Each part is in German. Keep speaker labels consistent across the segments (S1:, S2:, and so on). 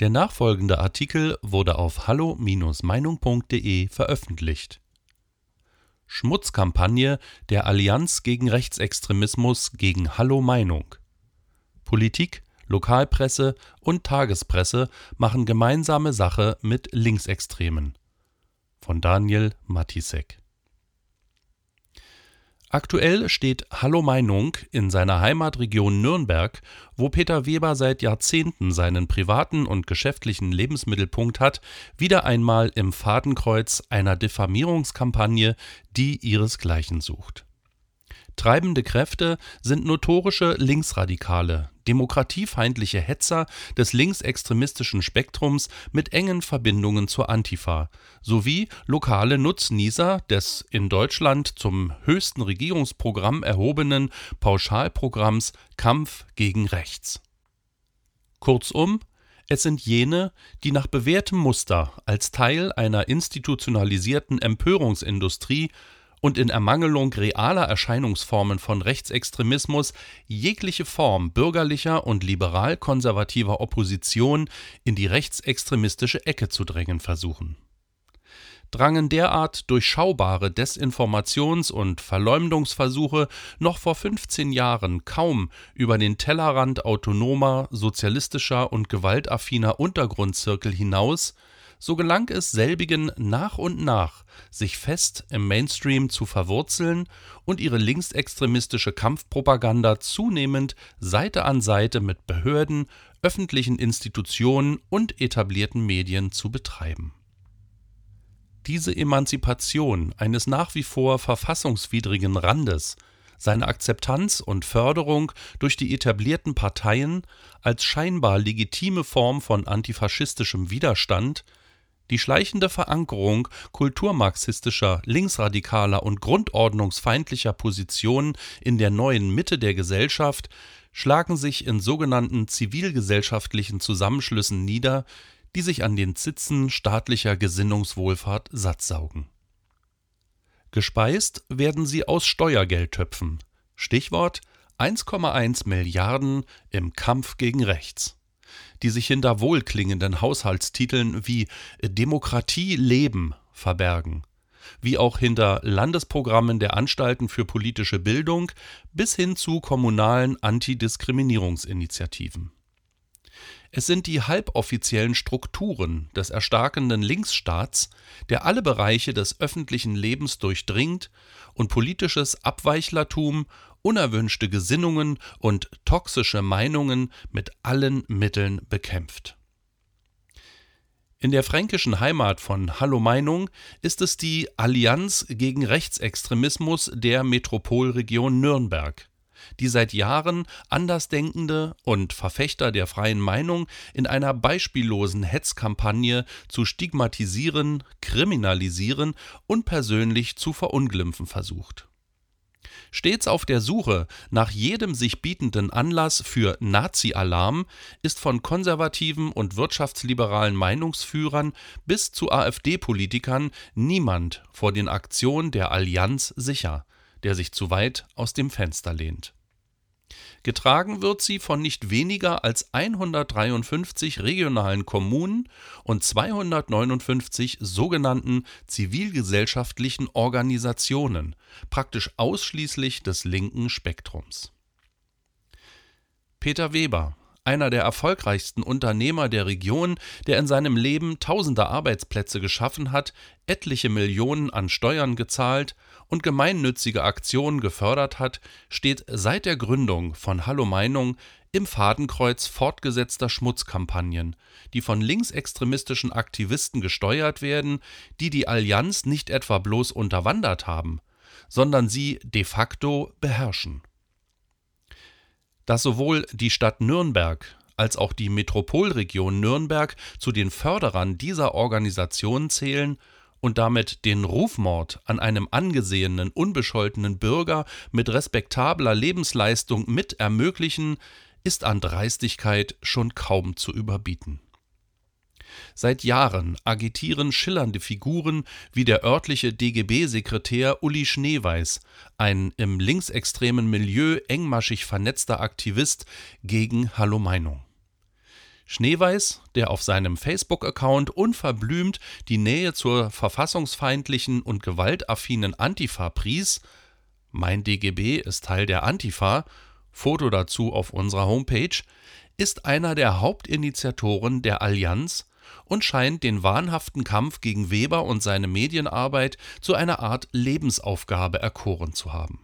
S1: Der nachfolgende Artikel wurde auf hallo-meinung.de veröffentlicht. Schmutzkampagne der Allianz gegen Rechtsextremismus gegen Hallo Meinung. Politik, Lokalpresse und Tagespresse machen gemeinsame Sache mit Linksextremen. Von Daniel Matisek Aktuell steht Hallo Meinung in seiner Heimatregion Nürnberg, wo Peter Weber seit Jahrzehnten seinen privaten und geschäftlichen Lebensmittelpunkt hat, wieder einmal im Fadenkreuz einer Diffamierungskampagne, die ihresgleichen sucht Treibende Kräfte sind notorische Linksradikale, demokratiefeindliche Hetzer des linksextremistischen Spektrums mit engen Verbindungen zur Antifa sowie lokale Nutznießer des in Deutschland zum höchsten Regierungsprogramm erhobenen Pauschalprogramms Kampf gegen Rechts. Kurzum, es sind jene, die nach bewährtem Muster als Teil einer institutionalisierten Empörungsindustrie und in Ermangelung realer Erscheinungsformen von Rechtsextremismus jegliche Form bürgerlicher und liberal-konservativer Opposition in die rechtsextremistische Ecke zu drängen versuchen. Drangen derart durchschaubare Desinformations- und Verleumdungsversuche noch vor 15 Jahren kaum über den Tellerrand autonomer, sozialistischer und gewaltaffiner Untergrundzirkel hinaus, so gelang es selbigen nach und nach, sich fest im Mainstream zu verwurzeln und ihre linksextremistische Kampfpropaganda zunehmend Seite an Seite mit Behörden, öffentlichen Institutionen und etablierten Medien zu betreiben. Diese Emanzipation eines nach wie vor verfassungswidrigen Randes seine Akzeptanz und Förderung durch die etablierten Parteien als scheinbar legitime Form von antifaschistischem Widerstand die schleichende Verankerung kulturmarxistischer, linksradikaler und grundordnungsfeindlicher Positionen in der neuen Mitte der Gesellschaft schlagen sich in sogenannten zivilgesellschaftlichen Zusammenschlüssen nieder, die sich an den Zitzen staatlicher Gesinnungswohlfahrt sattsaugen. Gespeist werden sie aus Steuergeldtöpfen. Stichwort 1,1 Milliarden im Kampf gegen Rechts die sich hinter wohlklingenden Haushaltstiteln wie Demokratie leben verbergen, wie auch hinter Landesprogrammen der Anstalten für politische Bildung bis hin zu kommunalen Antidiskriminierungsinitiativen. Es sind die halboffiziellen Strukturen des erstarkenden Linksstaats, der alle Bereiche des öffentlichen Lebens durchdringt und politisches Abweichlertum unerwünschte Gesinnungen und toxische Meinungen mit allen Mitteln bekämpft. In der fränkischen Heimat von Hallo Meinung ist es die Allianz gegen Rechtsextremismus der Metropolregion Nürnberg, die seit Jahren Andersdenkende und Verfechter der freien Meinung in einer beispiellosen Hetzkampagne zu stigmatisieren, kriminalisieren und persönlich zu verunglimpfen versucht Stets auf der Suche nach jedem sich bietenden Anlass für Nazi-Alarm ist von konservativen und wirtschaftsliberalen Meinungsführern bis zu AfD-Politikern niemand vor den Aktionen der Allianz sicher, der sich zu weit aus dem Fenster lehnt Getragen wird sie von nicht weniger als 153 regionalen Kommunen und 259 sogenannten zivilgesellschaftlichen Organisationen, praktisch ausschließlich des linken Spektrums. Peter Weber, einer der erfolgreichsten Unternehmer der Region, der in seinem Leben tausende Arbeitsplätze geschaffen hat, etliche Millionen an Steuern gezahlt und gemeinnützige Aktionen gefördert hat, steht seit der Gründung von Hallo Meinung im Fadenkreuz fortgesetzter Schmutzkampagnen, die von linksextremistischen Aktivisten gesteuert werden, die die Allianz nicht etwa bloß unterwandert haben, sondern sie de facto beherrschen. Dass sowohl die Stadt Nürnberg als auch die Metropolregion Nürnberg zu den Förderern dieser Organisation zählen und damit den Rufmord an einem angesehenen, unbescholtenen Bürger mit respektabler Lebensleistung mit ermöglichen, ist an Dreistigkeit schon kaum zu überbieten. Seit Jahren agitieren schillernde Figuren wie der örtliche DGB-Sekretär Uli Schneeweiß, ein im linksextremen Milieu engmaschig vernetzter Aktivist, gegen Hallo Meinung. Schneeweiß, der auf seinem Facebook-Account unverblümt die Nähe zur verfassungsfeindlichen und gewaltaffinen Antifa pries, mein DGB ist Teil der Antifa, Foto dazu auf unserer Homepage, ist einer der Hauptinitiatoren der Allianz und scheint den wahnhaften Kampf gegen Weber und seine Medienarbeit zu einer Art Lebensaufgabe erkoren zu haben.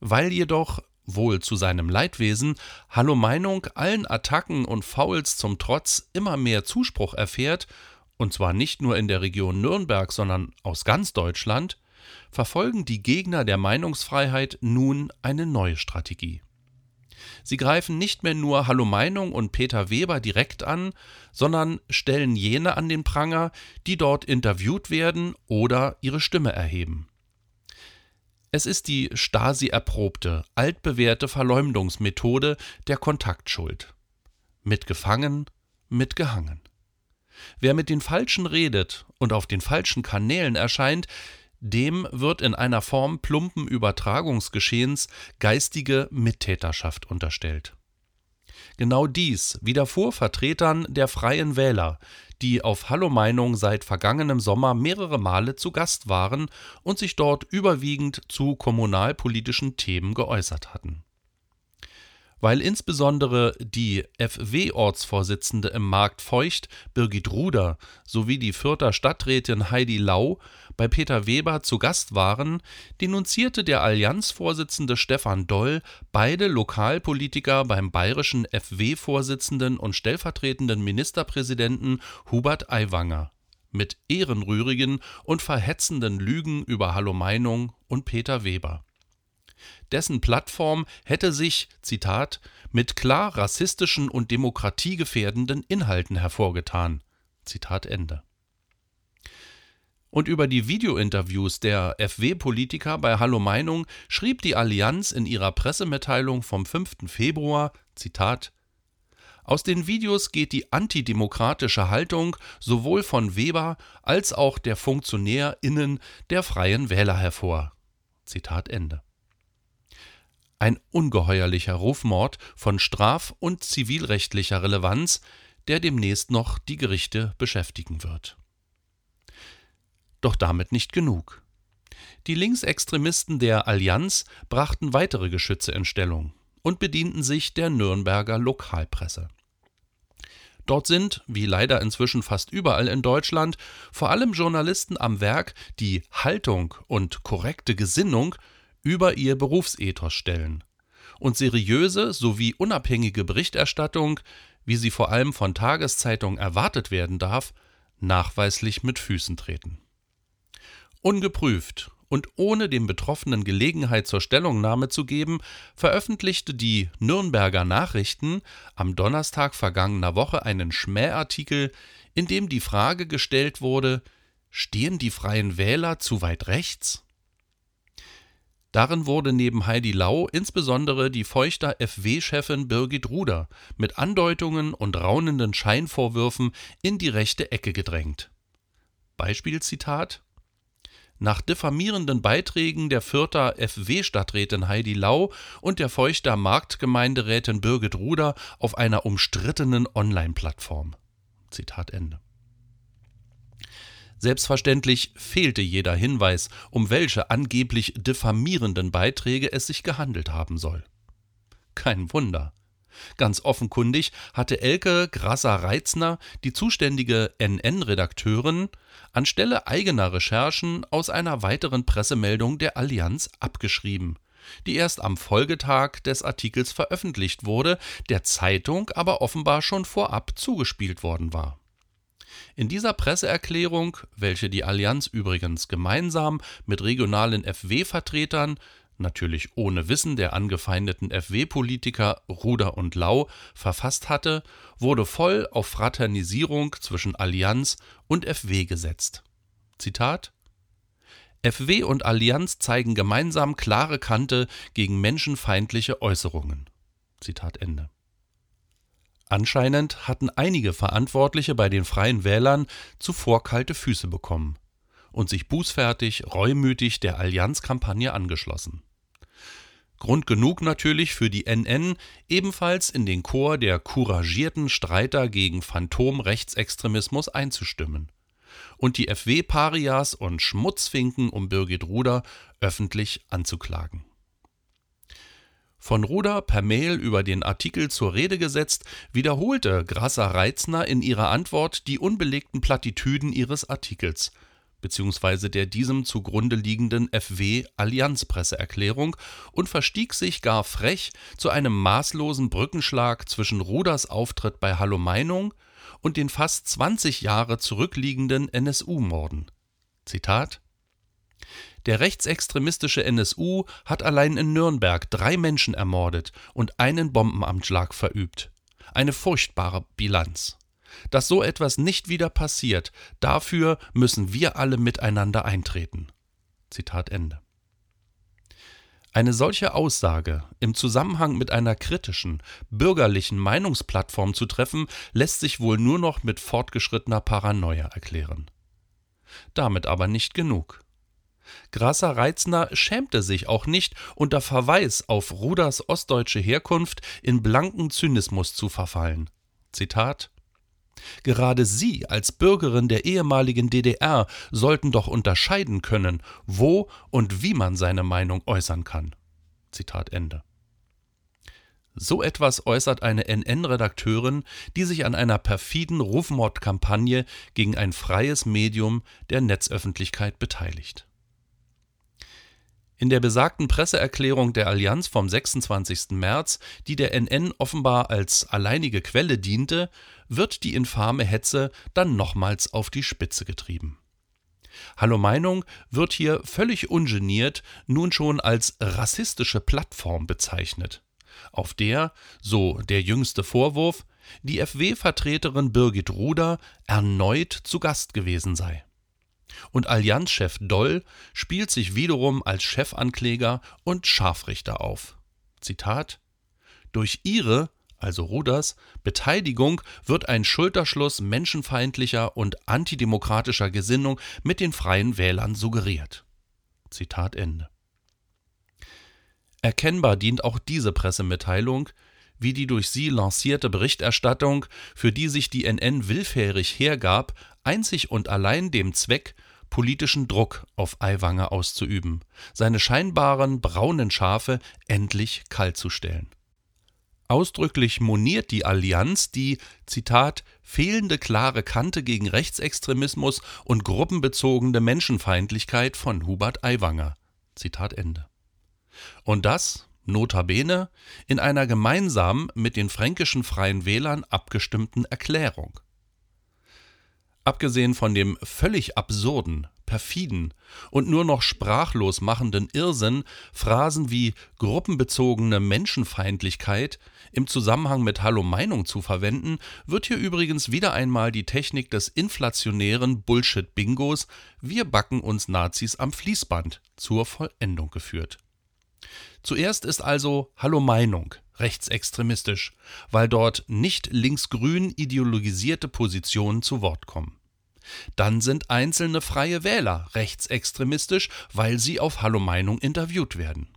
S1: Weil jedoch wohl zu seinem Leidwesen, Hallo Meinung allen Attacken und Fouls zum Trotz immer mehr Zuspruch erfährt, und zwar nicht nur in der Region Nürnberg, sondern aus ganz Deutschland, verfolgen die Gegner der Meinungsfreiheit nun eine neue Strategie. Sie greifen nicht mehr nur Hallo Meinung und Peter Weber direkt an, sondern stellen jene an den Pranger, die dort interviewt werden oder ihre Stimme erheben. Es ist die Stasi-erprobte, altbewährte Verleumdungsmethode der Kontaktschuld. Mitgefangen, mitgehangen. Wer mit den Falschen redet und auf den falschen Kanälen erscheint, dem wird in einer Form plumpen Übertragungsgeschehens geistige Mittäterschaft unterstellt. Genau dies widerfuhr Vertretern der Freien Wähler, die auf Hallo Meinung seit vergangenem Sommer mehrere Male zu Gast waren und sich dort überwiegend zu kommunalpolitischen Themen geäußert hatten. Weil insbesondere die FW-Ortsvorsitzende im Markt Feucht, Birgit Ruder, sowie die Fürther Stadträtin Heidi Lau bei Peter Weber zu Gast waren, denunzierte der Allianzvorsitzende Stefan Doll beide Lokalpolitiker beim bayerischen FW-Vorsitzenden und stellvertretenden Ministerpräsidenten Hubert Aiwanger mit ehrenrührigen und verhetzenden Lügen über Hallo Meinung und Peter Weber. Dessen Plattform hätte sich, Zitat, mit klar rassistischen und demokratiegefährdenden Inhalten hervorgetan. Zitat Ende. Und über die Videointerviews der FW-Politiker bei Hallo Meinung schrieb die Allianz in ihrer Pressemitteilung vom 5. Februar, Zitat, aus den Videos geht die antidemokratische Haltung sowohl von Weber als auch der FunktionärInnen der Freien Wähler hervor. Zitat Ende ein ungeheuerlicher Rufmord von straf- und zivilrechtlicher Relevanz, der demnächst noch die Gerichte beschäftigen wird. Doch damit nicht genug. Die Linksextremisten der Allianz brachten weitere Geschütze in Stellung und bedienten sich der Nürnberger Lokalpresse. Dort sind, wie leider inzwischen fast überall in Deutschland, vor allem Journalisten am Werk, die Haltung und korrekte Gesinnung über ihr Berufsethos stellen und seriöse sowie unabhängige Berichterstattung, wie sie vor allem von Tageszeitungen erwartet werden darf, nachweislich mit Füßen treten. Ungeprüft und ohne dem Betroffenen Gelegenheit zur Stellungnahme zu geben, veröffentlichte die Nürnberger Nachrichten am Donnerstag vergangener Woche einen Schmähartikel, in dem die Frage gestellt wurde, stehen die freien Wähler zu weit rechts? Darin wurde neben Heidi Lau insbesondere die Feuchter FW-Chefin Birgit Ruder mit Andeutungen und raunenden Scheinvorwürfen in die rechte Ecke gedrängt. Beispielzitat nach diffamierenden Beiträgen der Fürther FW-Stadträtin Heidi Lau und der Feuchter Marktgemeinderätin Birgit Ruder auf einer umstrittenen Online-Plattform. Zitat Ende. Selbstverständlich fehlte jeder Hinweis, um welche angeblich diffamierenden Beiträge es sich gehandelt haben soll. Kein Wunder. Ganz offenkundig hatte Elke Grasser-Reitzner, die zuständige NN-Redakteurin, anstelle eigener Recherchen aus einer weiteren Pressemeldung der Allianz abgeschrieben, die erst am Folgetag des Artikels veröffentlicht wurde, der Zeitung aber offenbar schon vorab zugespielt worden war. In dieser Presseerklärung, welche die Allianz übrigens gemeinsam mit regionalen FW-Vertretern natürlich ohne Wissen der angefeindeten FW-Politiker Ruder und Lau verfasst hatte, wurde voll auf Fraternisierung zwischen Allianz und FW gesetzt. Zitat FW und Allianz zeigen gemeinsam klare Kante gegen menschenfeindliche Äußerungen. Zitat Ende. Anscheinend hatten einige Verantwortliche bei den Freien Wählern zuvor kalte Füße bekommen und sich bußfertig, reumütig der Allianzkampagne angeschlossen. Grund genug natürlich für die NN, ebenfalls in den Chor der couragierten Streiter gegen Phantom-Rechtsextremismus einzustimmen und die FW-Parias und Schmutzfinken um Birgit Ruder öffentlich anzuklagen. Von Ruder per Mail über den Artikel zur Rede gesetzt, wiederholte Grasser Reitzner in ihrer Antwort die unbelegten Plattitüden ihres Artikels – beziehungsweise der diesem zugrunde liegenden FW-Allianzpresseerklärung und verstieg sich gar frech zu einem maßlosen Brückenschlag zwischen Ruders Auftritt bei Hallo Meinung und den fast 20 Jahre zurückliegenden NSU-Morden. Zitat Der rechtsextremistische NSU hat allein in Nürnberg drei Menschen ermordet und einen Bombenanschlag verübt. Eine furchtbare Bilanz. Dass so etwas nicht wieder passiert, dafür müssen wir alle miteinander eintreten. Zitat Ende. Eine solche Aussage im Zusammenhang mit einer kritischen, bürgerlichen Meinungsplattform zu treffen, lässt sich wohl nur noch mit fortgeschrittener Paranoia erklären. Damit aber nicht genug. Grasser Reitzner schämte sich auch nicht, unter Verweis auf Ruders ostdeutsche Herkunft in blanken Zynismus zu verfallen. Zitat Gerade Sie als Bürgerin der ehemaligen DDR sollten doch unterscheiden können, wo und wie man seine Meinung äußern kann. Zitat Ende. So etwas äußert eine NN-Redakteurin, die sich an einer perfiden Rufmordkampagne gegen ein freies Medium der Netzöffentlichkeit beteiligt. In der besagten Presseerklärung der Allianz vom 26. März, die der NN offenbar als alleinige Quelle diente, wird die infame Hetze dann nochmals auf die Spitze getrieben. Hallo Meinung wird hier völlig ungeniert nun schon als rassistische Plattform bezeichnet, auf der, so der jüngste Vorwurf, die FW-Vertreterin Birgit Ruder erneut zu Gast gewesen sei. Und Allianzchef Doll spielt sich wiederum als Chefankläger und Scharfrichter auf. Zitat Durch ihre, also Ruders, Beteiligung wird ein Schulterschluss menschenfeindlicher und antidemokratischer Gesinnung mit den freien Wählern suggeriert. Zitat Ende. Erkennbar dient auch diese Pressemitteilung, wie die durch sie lancierte Berichterstattung, für die sich die NN willfährig hergab, einzig und allein dem Zweck, politischen Druck auf Aiwanger auszuüben, seine scheinbaren braunen Schafe endlich kaltzustellen. Ausdrücklich moniert die Allianz die, Zitat, fehlende klare Kante gegen Rechtsextremismus und gruppenbezogene Menschenfeindlichkeit von Hubert Aiwanger. Zitat Ende. Und das, notabene, in einer gemeinsam mit den fränkischen Freien Wählern abgestimmten Erklärung. Abgesehen von dem völlig absurden, perfiden und nur noch sprachlos machenden Irrsinn, Phrasen wie gruppenbezogene Menschenfeindlichkeit im Zusammenhang mit Hallo Meinung zu verwenden, wird hier übrigens wieder einmal die Technik des inflationären Bullshit-Bingos Wir backen uns Nazis am Fließband zur Vollendung geführt. Zuerst ist also Hallo Meinung rechtsextremistisch, weil dort nicht linksgrün ideologisierte Positionen zu Wort kommen. Dann sind einzelne freie Wähler rechtsextremistisch, weil sie auf Hallo Meinung interviewt werden.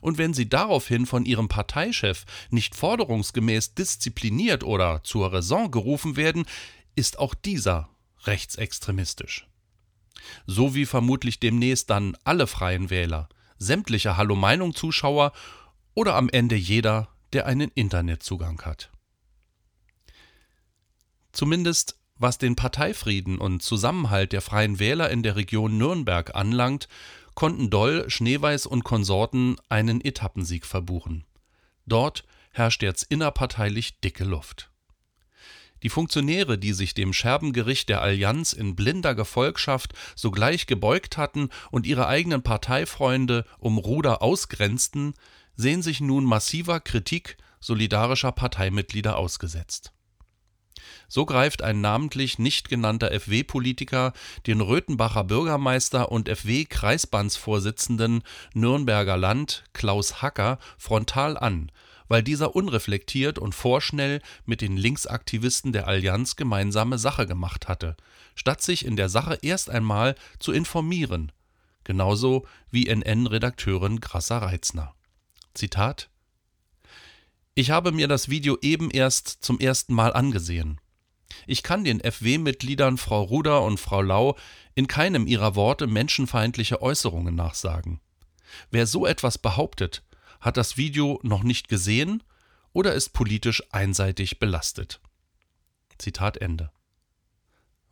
S1: Und wenn sie daraufhin von ihrem Parteichef nicht forderungsgemäß diszipliniert oder zur Raison gerufen werden, ist auch dieser rechtsextremistisch. So wie vermutlich demnächst dann alle freien Wähler, sämtliche Hallo Meinung Zuschauer oder am Ende jeder, der einen Internetzugang hat. Zumindest was den Parteifrieden und Zusammenhalt der Freien Wähler in der Region Nürnberg anlangt, konnten Doll, Schneeweiß und Konsorten einen Etappensieg verbuchen. Dort herrscht jetzt innerparteilich dicke Luft. Die Funktionäre, die sich dem Scherbengericht der Allianz in blinder Gefolgschaft sogleich gebeugt hatten und ihre eigenen Parteifreunde um Ruder ausgrenzten, sehen sich nun massiver Kritik solidarischer Parteimitglieder ausgesetzt. So greift ein namentlich nicht genannter FW-Politiker den Röthenbacher Bürgermeister und FW-Kreisbandsvorsitzenden Nürnberger Land Klaus Hacker frontal an, weil dieser unreflektiert und vorschnell mit den Linksaktivisten der Allianz gemeinsame Sache gemacht hatte, statt sich in der Sache erst einmal zu informieren, genauso wie NN-Redakteurin Grasser Reitzner. Zitat Ich habe mir das Video eben erst zum ersten Mal angesehen. Ich kann den FW-Mitgliedern Frau Ruder und Frau Lau in keinem ihrer Worte menschenfeindliche Äußerungen nachsagen. Wer so etwas behauptet, hat das Video noch nicht gesehen oder ist politisch einseitig belastet. Zitat Ende.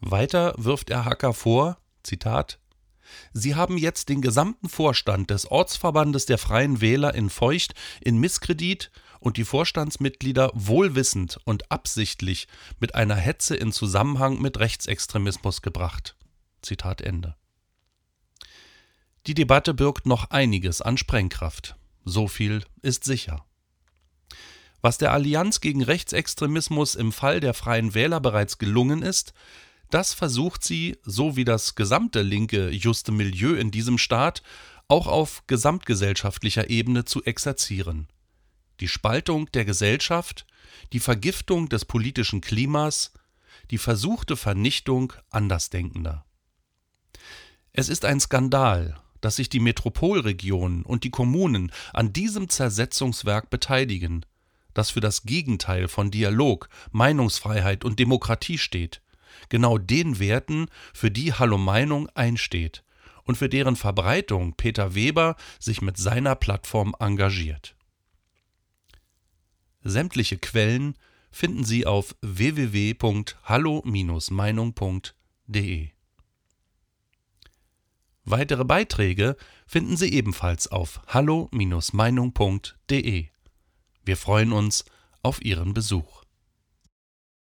S1: Weiter wirft er Hacker vor, Zitat, Sie haben jetzt den gesamten Vorstand des Ortsverbandes der Freien Wähler in Feucht in Misskredit und die Vorstandsmitglieder wohlwissend und absichtlich mit einer Hetze in Zusammenhang mit Rechtsextremismus gebracht. Zitat Ende. Die Debatte birgt noch einiges an Sprengkraft. So viel ist sicher. Was der Allianz gegen Rechtsextremismus im Fall der Freien Wähler bereits gelungen ist, das versucht sie, so wie das gesamte linke juste Milieu in diesem Staat, auch auf gesamtgesellschaftlicher Ebene zu exerzieren. Die Spaltung der Gesellschaft, die Vergiftung des politischen Klimas, die versuchte Vernichtung Andersdenkender. Es ist ein Skandal, dass sich die Metropolregionen und die Kommunen an diesem Zersetzungswerk beteiligen, das für das Gegenteil von Dialog, Meinungsfreiheit und Demokratie steht, genau den Werten, für die Hallo Meinung einsteht und für deren Verbreitung Peter Weber sich mit seiner Plattform engagiert. Sämtliche Quellen finden Sie auf www.hallo-meinung.de. Weitere Beiträge finden Sie ebenfalls auf hallo-meinung.de. Wir freuen uns auf Ihren Besuch.